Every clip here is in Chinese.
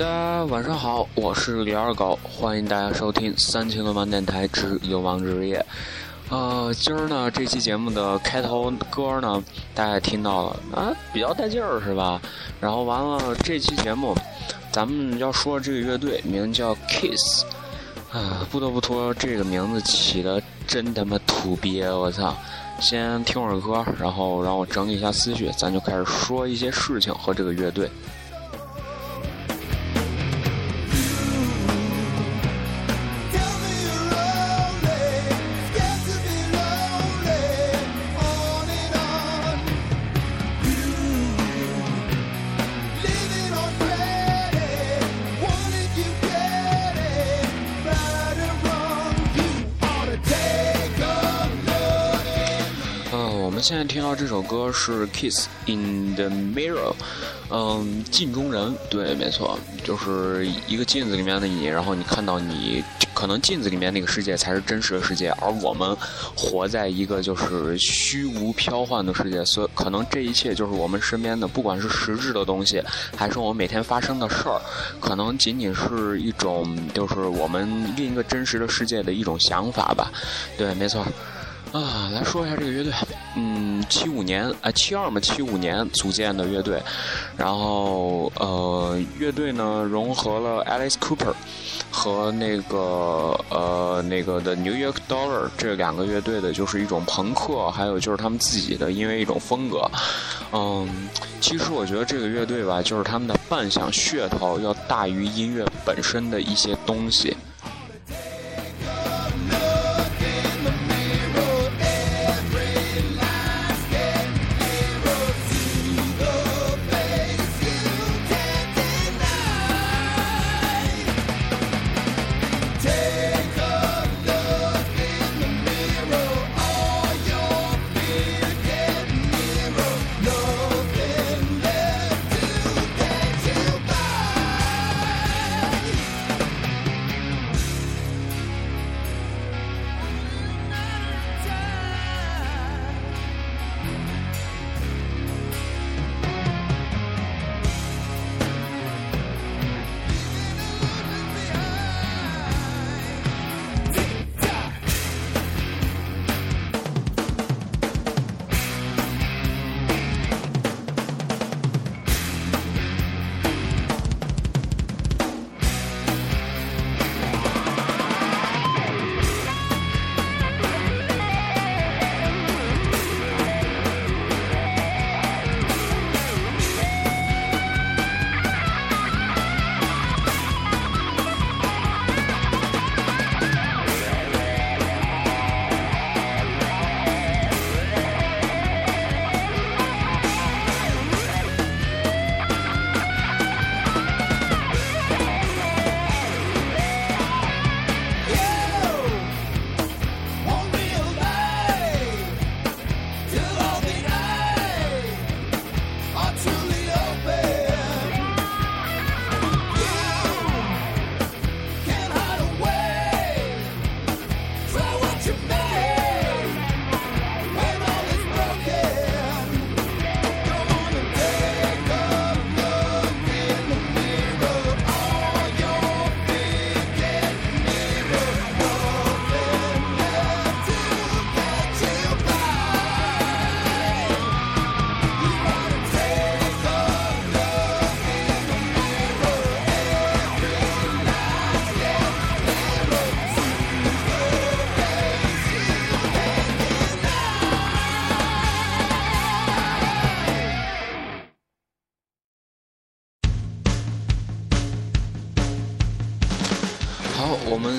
大家晚上好，我是李二狗，欢迎大家收听三千流氓电台之流氓日夜。呃，今儿呢这期节目的开头歌呢，大家也听到了啊，比较带劲儿是吧？然后完了这期节目，咱们要说这个乐队名叫 Kiss，啊，不得不说这个名字起的真他妈土鳖，我操！先听会儿歌，然后让我整理一下思绪，咱就开始说一些事情和这个乐队。现在听到这首歌是《Kiss in the Mirror》，嗯，镜中人，对，没错，就是一个镜子里面的你，然后你看到你，可能镜子里面那个世界才是真实的世界，而我们活在一个就是虚无飘幻的世界，所可能这一切就是我们身边的，不管是实质的东西，还是我们每天发生的事儿，可能仅仅是一种就是我们另一个真实的世界的一种想法吧，对，没错。啊，来说一下这个乐队，嗯，七五年，啊，七二嘛，七五年组建的乐队，然后呃，乐队呢融合了 Alice Cooper 和那个呃那个的 New York Dollar 这两个乐队的，就是一种朋克，还有就是他们自己的因为一种风格，嗯，其实我觉得这个乐队吧，就是他们的扮相噱头要大于音乐本身的一些东西。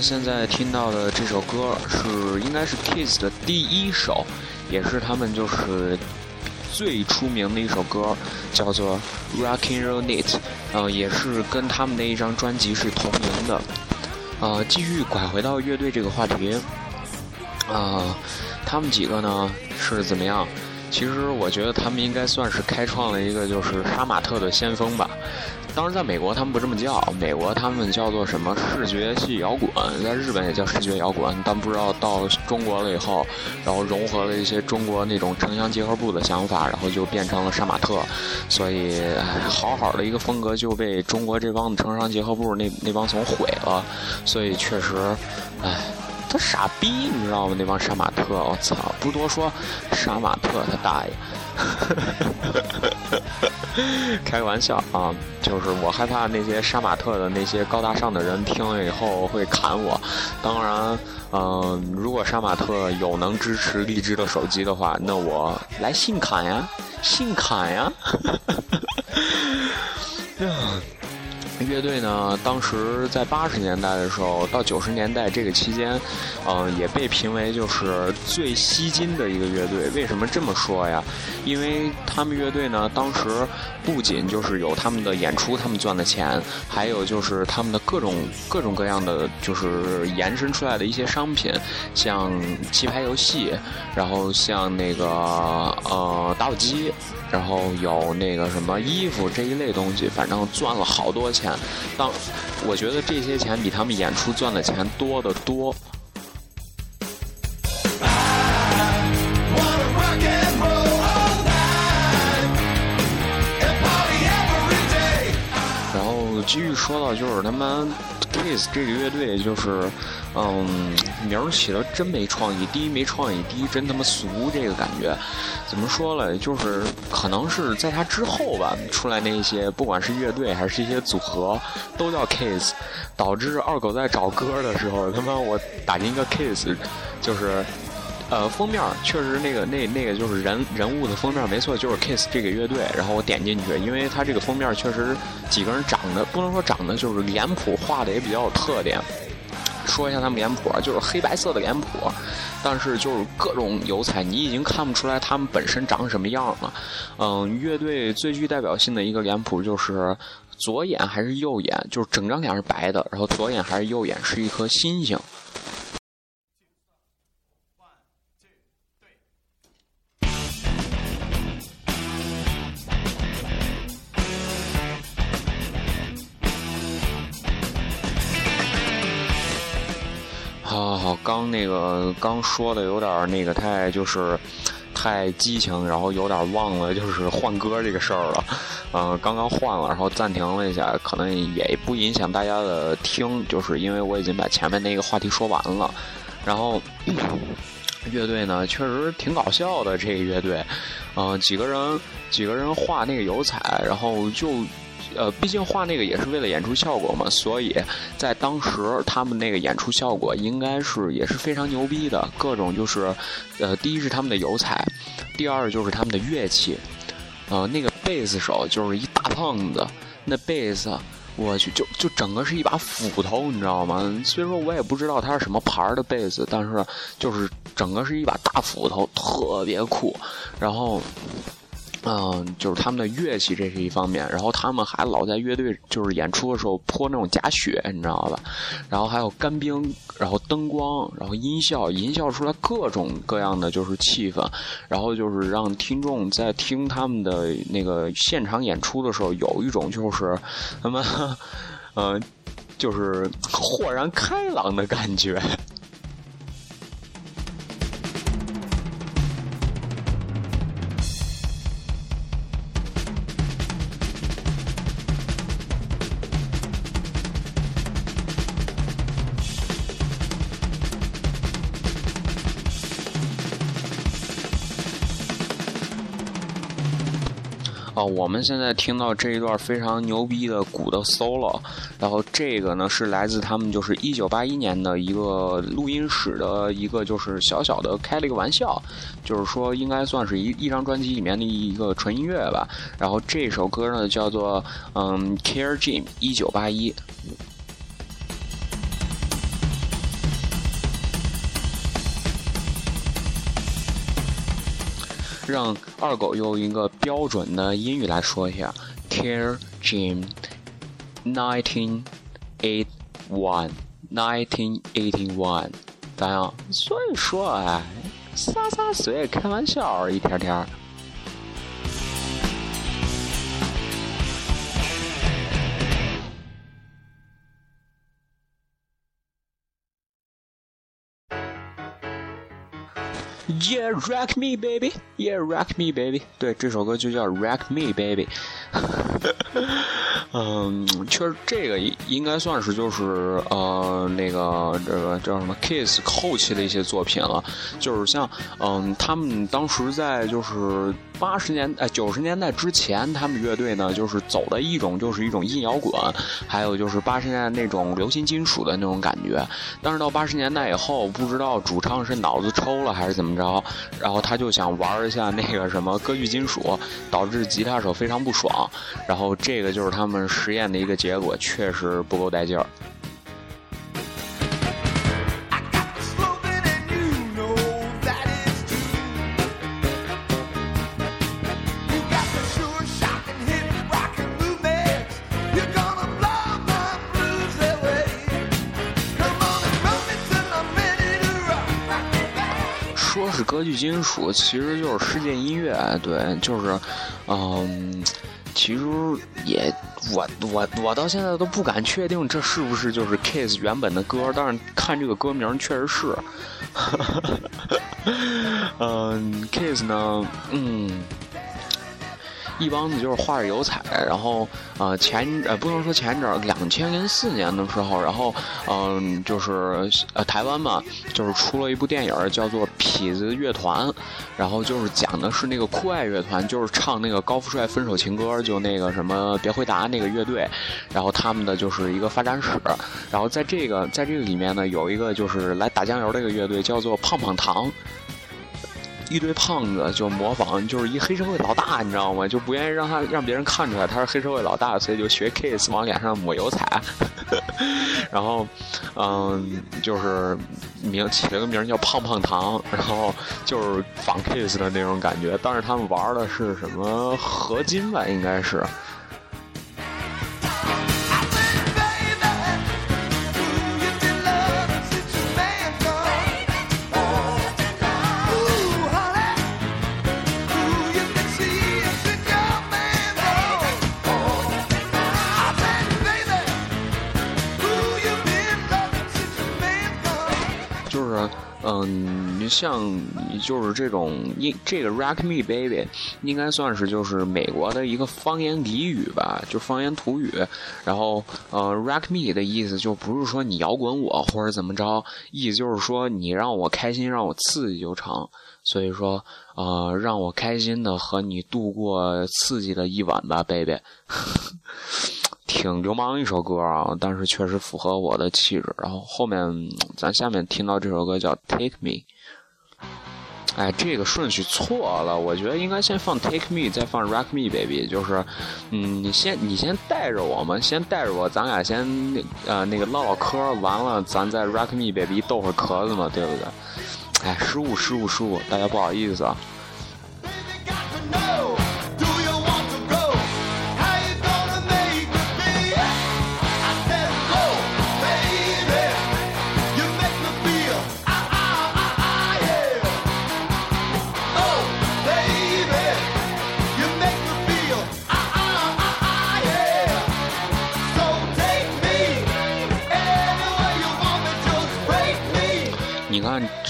现在听到的这首歌是应该是 Kiss 的第一首，也是他们就是最出名的一首歌，叫做《Rocking Roll It》，呃，也是跟他们的一张专辑是同名的。呃，继续拐回到乐队这个话题，啊，他们几个呢是怎么样？其实我觉得他们应该算是开创了一个就是杀马特的先锋吧。当时，在美国他们不这么叫，美国他们叫做什么视觉系摇滚，在日本也叫视觉摇滚，但不知道到中国了以后，然后融合了一些中国那种城乡结合部的想法，然后就变成了杀马特，所以好好的一个风格就被中国这帮城乡结合部那那帮怂毁了，所以确实，哎，他傻逼，你知道吗？那帮杀马特，我操！不多说，杀马特他大爷。开个玩笑啊，就是我害怕那些杀马特的那些高大上的人听了以后会砍我。当然，嗯，如果杀马特有能支持荔枝的手机的话，那我来信砍呀，信砍呀。乐队呢，当时在八十年代的时候到九十年代这个期间，嗯，也被评为就是最吸金的一个乐队。为什么这么说呀？因为他们乐队呢，当时不仅就是有他们的演出，他们赚的钱，还有就是他们的各种各种各样的就是延伸出来的一些商品，像棋牌游戏，然后像那个呃打火机。然后有那个什么衣服这一类东西，反正赚了好多钱。当我觉得这些钱比他们演出赚的钱多得多。然后继续说到就是他们 Kiss 这个乐队就是。嗯，名儿起的真没创意。第一没创意，第一真他妈俗，这个感觉，怎么说嘞？就是可能是在他之后吧，出来那些不管是乐队还是一些组合，都叫 Kiss，导致二狗在找歌的时候，他妈我打进一个 Kiss，就是，呃，封面确实那个那那个就是人人物的封面没错，就是 Kiss 这个乐队。然后我点进去，因为他这个封面确实几个人长得不能说长得，就是脸谱画的也比较有特点。说一下他们脸谱，就是黑白色的脸谱，但是就是各种油彩，你已经看不出来他们本身长什么样了。嗯，乐队最具代表性的一个脸谱就是左眼还是右眼，就是整张脸是白的，然后左眼还是右眼是一颗星星。刚那个刚说的有点那个太就是太激情，然后有点忘了就是换歌这个事儿了。嗯，刚刚换了，然后暂停了一下，可能也不影响大家的听，就是因为我已经把前面那个话题说完了。然后 乐队呢，确实挺搞笑的，这个乐队，嗯，几个人几个人画那个油彩，然后就。呃，毕竟画那个也是为了演出效果嘛，所以在当时他们那个演出效果应该是也是非常牛逼的。各种就是，呃，第一是他们的油彩，第二就是他们的乐器。呃，那个贝斯手就是一大胖子，那贝斯，我去，就就整个是一把斧头，你知道吗？虽说我也不知道它是什么牌儿的贝斯，但是就是整个是一把大斧头，特别酷。然后。嗯，就是他们的乐器，这是一方面。然后他们还老在乐队就是演出的时候泼那种假雪，你知道吧？然后还有干冰，然后灯光，然后音效，音效出来各种各样的就是气氛，然后就是让听众在听他们的那个现场演出的时候，有一种就是他们，嗯，就是豁然开朗的感觉。我们现在听到这一段非常牛逼的鼓的 solo，然后这个呢是来自他们就是一九八一年的一个录音室的一个就是小小的开了一个玩笑，就是说应该算是一一张专辑里面的一个纯音乐吧。然后这首歌呢叫做嗯 Care Jim 一九八一。让二狗用一个标准的英语来说一下，Care Jim, nineteen eight one, nineteen eighty one，咋样？所以说哎，洒洒水，开玩笑，一天天。Yeah, rock me, baby. Yeah, rock me, baby. 对，这首歌就叫 Rock Me, Baby。嗯，确实，这个应该算是就是呃那个这个叫什么 Kiss 后期的一些作品了。就是像嗯，他们当时在就是八十年呃九十年代之前，他们乐队呢就是走的一种就是一种硬摇滚，还有就是八十年代那种流行金属的那种感觉。但是到八十年代以后，不知道主唱是脑子抽了还是怎么着，然后他就想玩一下那个什么歌剧金属，导致吉他手非常不爽。然后这个就是他们实验的一个结果，确实不够带劲儿。说是歌剧金属，其实就是世界音乐，对，就是，嗯。其实也，我我我到现在都不敢确定这是不是就是 Kiss 原本的歌，但是看这个歌名确实是。嗯，Kiss 呢，嗯。一帮子就是画着油彩，然后呃前呃不能说前阵两千零四年的时候，然后嗯就是呃台湾嘛，就是出了一部电影叫做《痞子乐团》，然后就是讲的是那个酷爱乐团，就是唱那个高富帅分手情歌，就那个什么别回答那个乐队，然后他们的就是一个发展史，然后在这个在这个里面呢，有一个就是来打酱油的一个乐队叫做胖胖糖。一堆胖子就模仿，就是一黑社会老大，你知道吗？就不愿意让他让别人看出来他是黑社会老大，所以就学 Kiss 往脸上抹油彩。然后，嗯，就是名起了个名叫胖胖糖，然后就是仿 Kiss 的那种感觉。但是他们玩的是什么合金吧？应该是。嗯，像就是这种，应这个 Rock Me Baby 应该算是就是美国的一个方言俚语吧，就方言土语。然后呃，Rock Me 的意思就不是说你摇滚我或者怎么着，意思就是说你让我开心，让我刺激就成。所以说呃，让我开心的和你度过刺激的一晚吧，Baby。挺流氓一首歌啊，但是确实符合我的气质。然后后面咱下面听到这首歌叫《Take Me》，哎，这个顺序错了，我觉得应该先放《Take Me》，再放《Rock Me Baby》。就是，嗯，你先你先带着我们，先带着我，咱俩先呃那个唠唠嗑，完了咱再《Rock Me Baby》逗会儿壳子嘛，对不对？哎，失误失误失误，大家不好意思啊。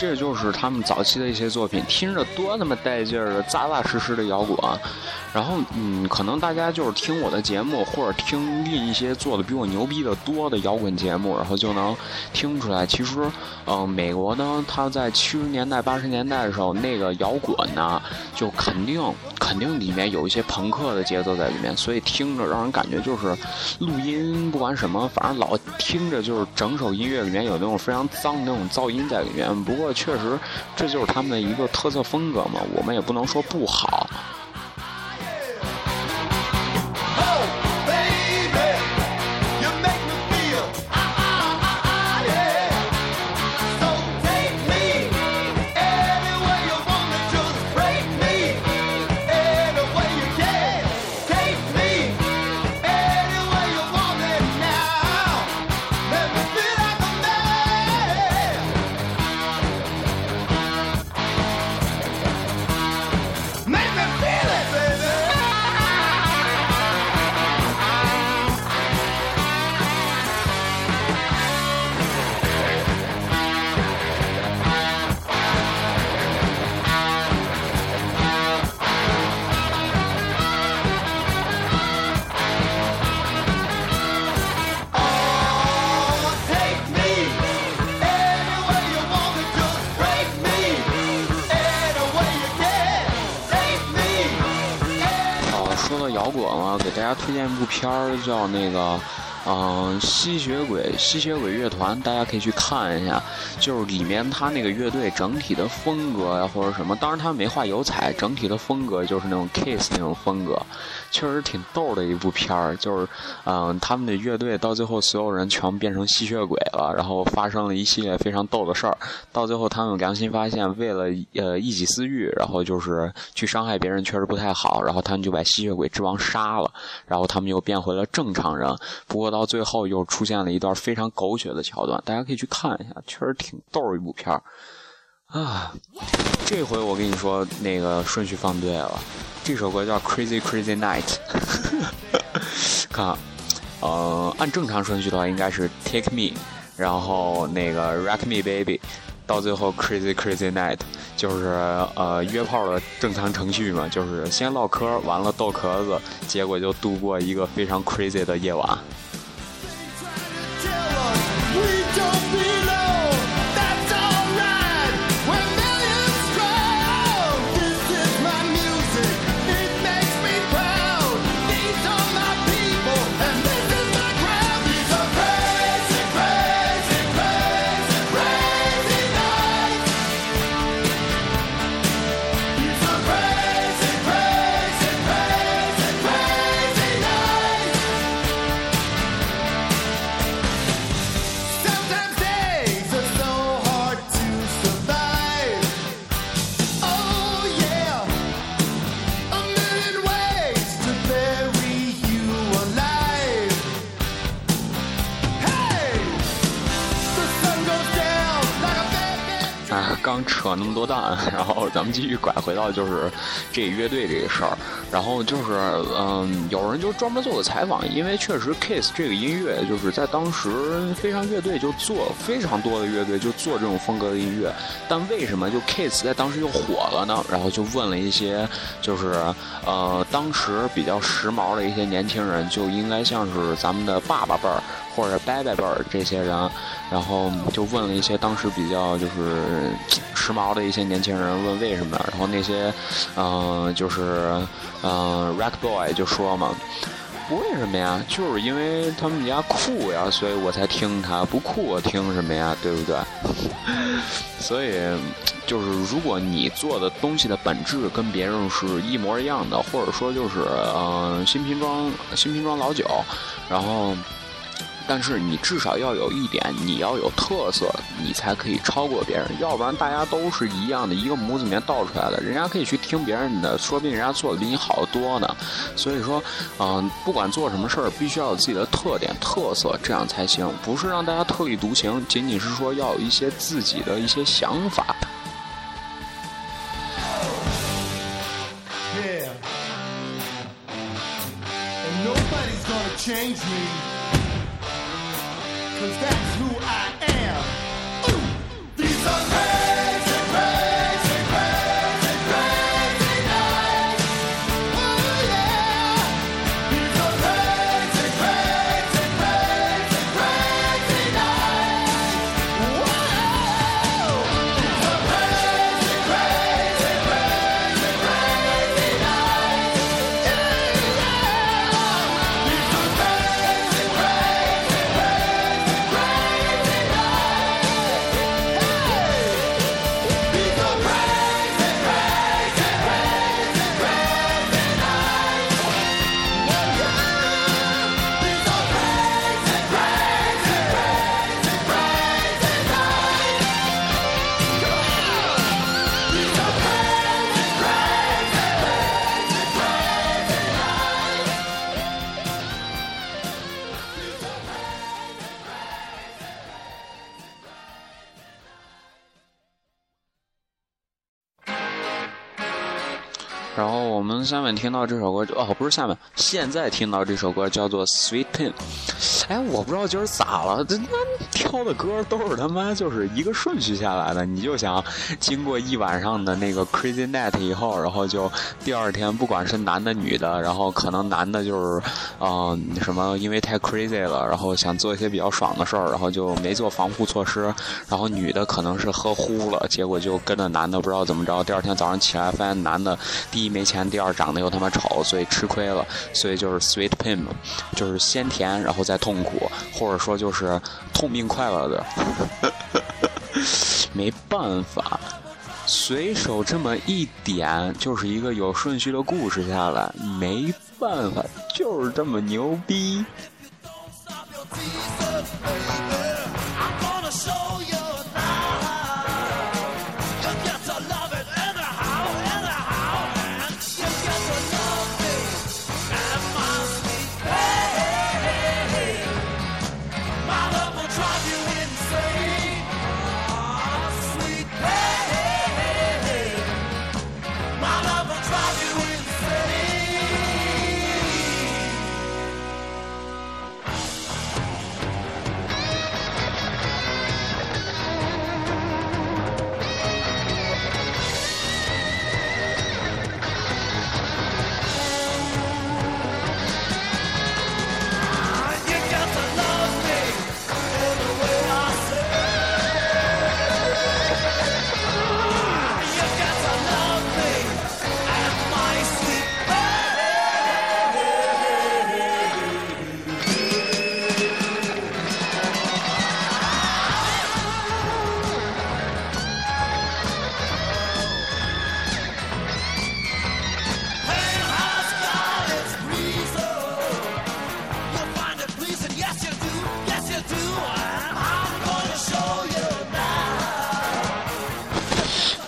这就是他们早期的一些作品，听着多他妈带劲儿的，扎扎实实的摇滚。然后，嗯，可能大家就是听我的节目，或者听另一些做的比我牛逼的多的摇滚节目，然后就能听出来，其实，嗯，美国呢，它在七十年代、八十年代的时候，那个摇滚呢，就肯定肯定里面有一些朋克的节奏在里面，所以听着让人感觉就是录音不管什么，反正老听着就是整首音乐里面有那种非常脏的那种噪音在里面。不过。确实，这就是他们的一个特色风格嘛，我们也不能说不好。家推荐一部片儿，叫那个。嗯，吸血鬼，吸血鬼乐团，大家可以去看一下。就是里面他那个乐队整体的风格呀，或者什么，当然他没画油彩，整体的风格就是那种 Kiss 那种风格，确实挺逗的一部片儿。就是，嗯，他们的乐队到最后所有人全变成吸血鬼了，然后发生了一系列非常逗的事儿。到最后他们良心发现，为了呃一己私欲，然后就是去伤害别人，确实不太好。然后他们就把吸血鬼之王杀了，然后他们又变回了正常人。不过。到最后又出现了一段非常狗血的桥段，大家可以去看一下，确实挺逗一部片儿啊。这回我跟你说，那个顺序放对了，这首歌叫《Crazy Crazy Night 》。看，呃，按正常顺序的话，应该是《Take Me》，然后那个《Rock Me Baby》，到最后《Crazy Crazy Night》。就是呃约炮的正常程序嘛，就是先唠嗑，完了逗壳子，结果就度过一个非常 crazy 的夜晚。扯那么多蛋，然后咱们继续拐回到就是这乐队这个事儿，然后就是嗯，有人就专门做个采访，因为确实 Kiss 这个音乐就是在当时非常乐队就做非常多的乐队就做这种风格的音乐，但为什么就 Kiss 在当时又火了呢？然后就问了一些就是呃当时比较时髦的一些年轻人，就应该像是咱们的爸爸辈儿。或者伯伯辈儿这些人，然后就问了一些当时比较就是时髦的一些年轻人，问为什么？然后那些，嗯，就是嗯，Rock Boy 就说嘛，为什么呀？就是因为他们家酷呀，所以我才听他，不酷我听什么呀？对不对？所以就是如果你做的东西的本质跟别人是一模一样的，或者说就是嗯新瓶装新瓶装老酒，然后。但是你至少要有一点，你要有特色，你才可以超过别人。要不然大家都是一样的，一个模子里面倒出来的，人家可以去听别人的，说不定人家做的比你好得多呢。所以说，嗯，不管做什么事儿，必须要有自己的特点、特色，这样才行。不是让大家特立独行，仅仅是说要有一些自己的一些想法。Cause that's who I am. because 听到这首歌就，哦，不是下面，现在听到这首歌叫做《Sweeten，》。哎，我不知道今儿咋了，这他妈挑的歌都是他妈就是一个顺序下来的。你就想经过一晚上的那个 crazy night 以后，然后就第二天不管是男的女的，然后可能男的就是嗯、什么因为太 crazy 了，然后想做一些比较爽的事儿，然后就没做防护措施，然后女的可能是喝呼了，结果就跟着男的不知道怎么着，第二天早上起来发现男的第一没钱，第二长得又他妈丑，所以吃亏了，所以就是 sweet pain，就是先甜然后再痛苦，或者说就是痛并快乐的，没办法。随手这么一点，就是一个有顺序的故事下来，没办法，就是这么牛逼。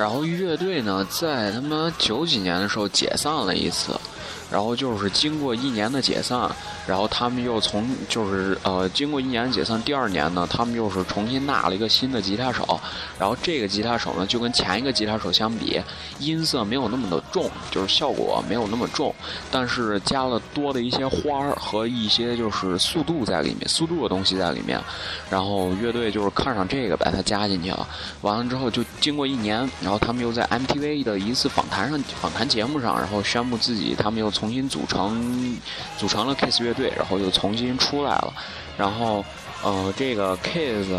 然后乐队呢，在他妈九几年的时候解散了一次，然后就是经过一年的解散，然后他们又从就是呃经过一年的解散，第二年呢，他们又是重新纳了一个新的吉他手，然后这个吉他手呢，就跟前一个吉他手相比，音色没有那么的重，就是效果没有那么重，但是加了多的一些花儿和一些就是速度在里面，速度的东西在里面，然后乐队就是看上这个，把它加进去了。完了之后，就经过一年，然后他们又在 MTV 的一次访谈上访谈节目上，然后宣布自己他们又重新组成组成了 Kiss 乐对，然后又重新出来了。然后，呃，这个 Kiss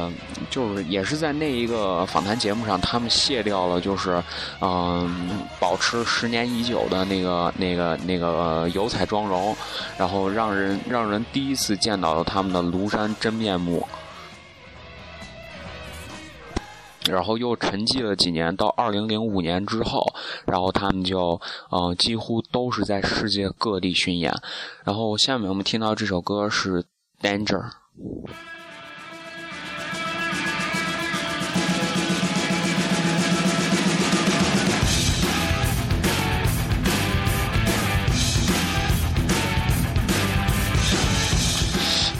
就是也是在那一个访谈节目上，他们卸掉了就是嗯、保持十年已久的那个那个那个油彩妆容，然后让人让人第一次见到了他们的庐山真面目。然后又沉寂了几年，到二零零五年之后，然后他们就呃几乎都是在世界各地巡演。然后下面我们听到这首歌是《Danger》。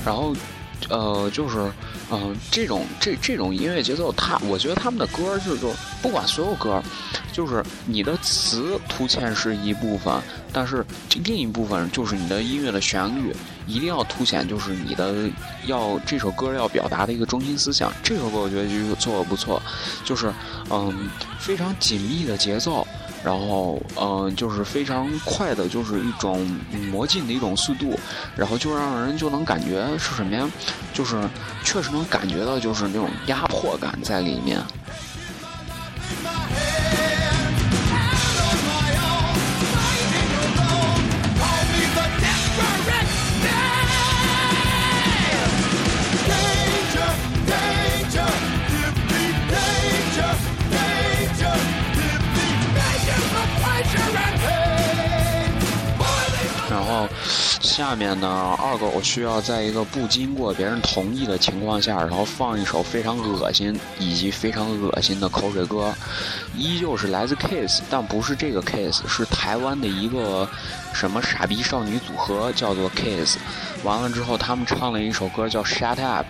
然后，呃，就是，嗯、这种这这种音乐节奏，他我觉得他们的歌就是说，不管所有歌，就是你的词凸现是一部分，但是另一部分就是你的音乐的旋律一定要凸显，就是你的要这首歌要表达的一个中心思想。这首歌我觉得就做的不错，就是嗯非常紧密的节奏。然后，嗯、就是非常快的，就是一种魔镜的一种速度，然后就让人就能感觉是什么呀？就是确实能感觉到就是那种压迫感在里面。下面呢，二狗需要在一个不经过别人同意的情况下，然后放一首非常恶心以及非常恶心的口水歌，依旧是来自 Kiss，但不是这个 Kiss，是台湾的一个什么傻逼少女组合，叫做 Kiss。完了之后，他们唱了一首歌叫《Shut Up》。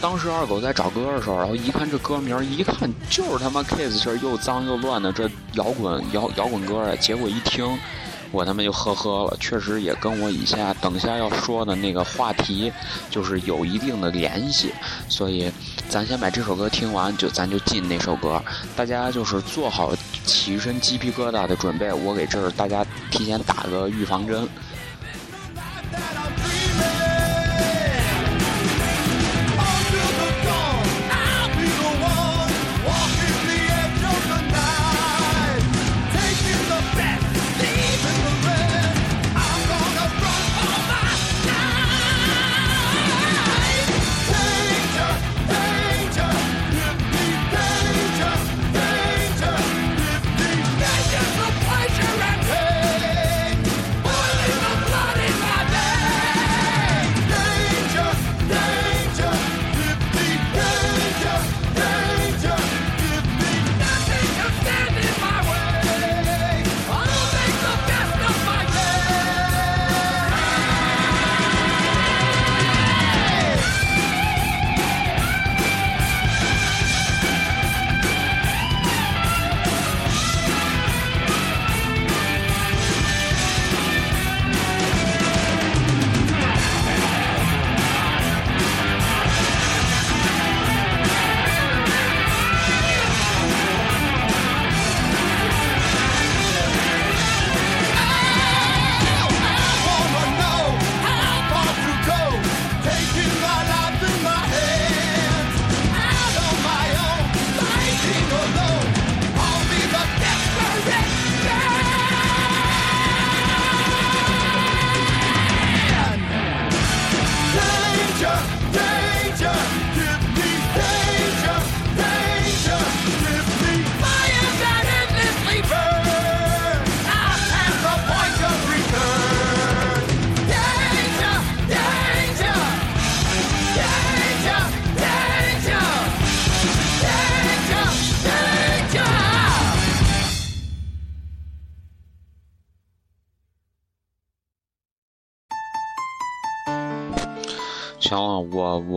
当时二狗在找歌的时候，然后一看这歌名，一看就是他妈 Kiss 这又脏又乱的这摇滚摇摇滚歌啊。结果一听，我他妈就呵呵了，确实也跟我以下等下要说的那个话题就是有一定的联系，所以咱先把这首歌听完，就咱就进那首歌，大家就是做好起身鸡皮疙瘩的准备，我给这儿大家提前打个预防针。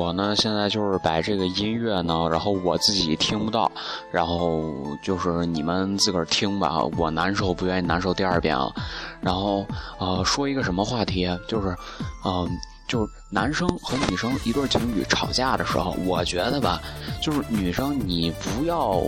我呢现在就是把这个音乐呢，然后我自己听不到，然后就是你们自个儿听吧，我难受不愿意难受第二遍啊。然后呃，说一个什么话题，就是嗯、就是男生和女生一对情侣吵架的时候，我觉得吧，就是女生你不要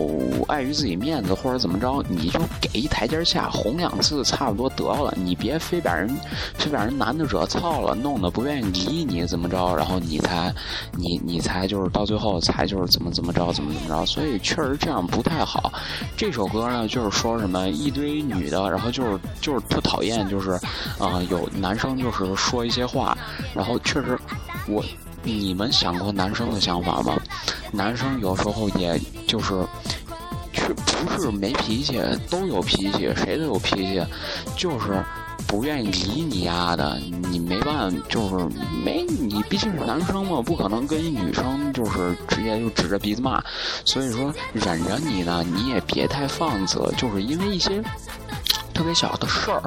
碍于自己面子或者怎么着，你就给一台阶下，哄两次差不多得了，你别非把人非把人男的惹操了，弄得不愿意理你怎么着，然后你才你你才就是到最后才就是怎么怎么着怎么怎么着，所以确实这样不太好。这首歌呢，就是说什么一堆女的，然后就是就是特讨厌，就是啊、有男生就是说一些话，然后确实我你们想过男生的想法吗？男生有时候也就是。却不是没脾气，都有脾气，谁都有脾气，就是不愿意理你丫的，你没办法，就是没你毕竟是男生嘛，不可能跟一女生就是直接就指着鼻子骂，所以说忍着你呢，你也别太放肆，就是因为一些 特别小的事儿，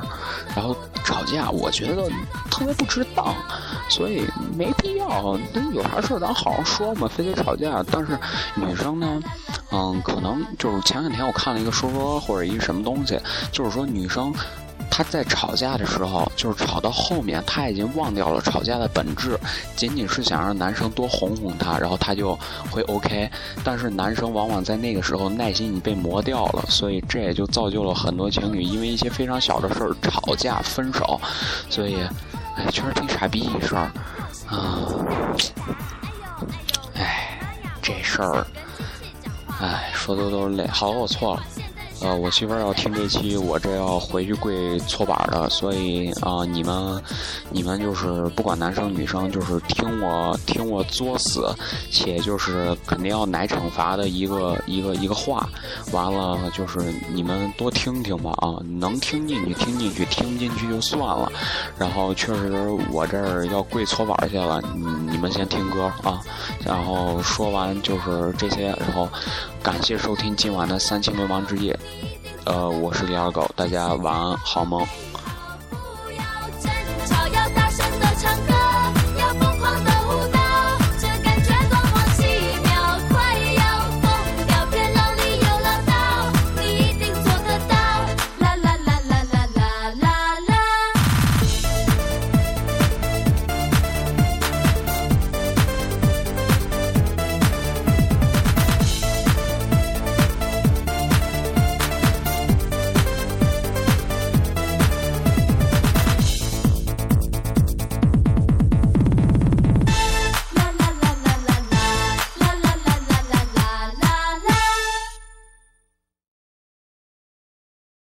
然后吵架，我觉得特别不值当，所以没必要。那有啥事儿咱好好说嘛，非得吵架。但是女生呢，嗯，可能就是前两天我看了一个说说或者一什么东西，就是说女生。她在吵架的时候，就是吵到后面，她已经忘掉了吵架的本质，仅仅是想让男生多哄哄她，然后她就会 OK。但是男生往往在那个时候耐心已经被磨掉了，所以这也就造就了很多情侣因为一些非常小的事儿吵架分手。所以，哎，确实挺傻逼一事儿啊。哎，这事儿，哎，说的都是泪。好了，我错了。呃，我媳妇儿要听这期，我这要回去跪搓板的，所以啊、你们，你们就是不管男生女生，就是听我听我作死，且就是肯定要挨惩罚的一个一个一个话，完了就是你们多听听吧啊，能听进去听进去，听不进去就算了。然后确实我这儿要跪搓板去了，你你们先听歌啊，然后说完就是这些，然后感谢收听今晚的三清流氓之夜。呃，我是李二狗，大家晚安，好梦。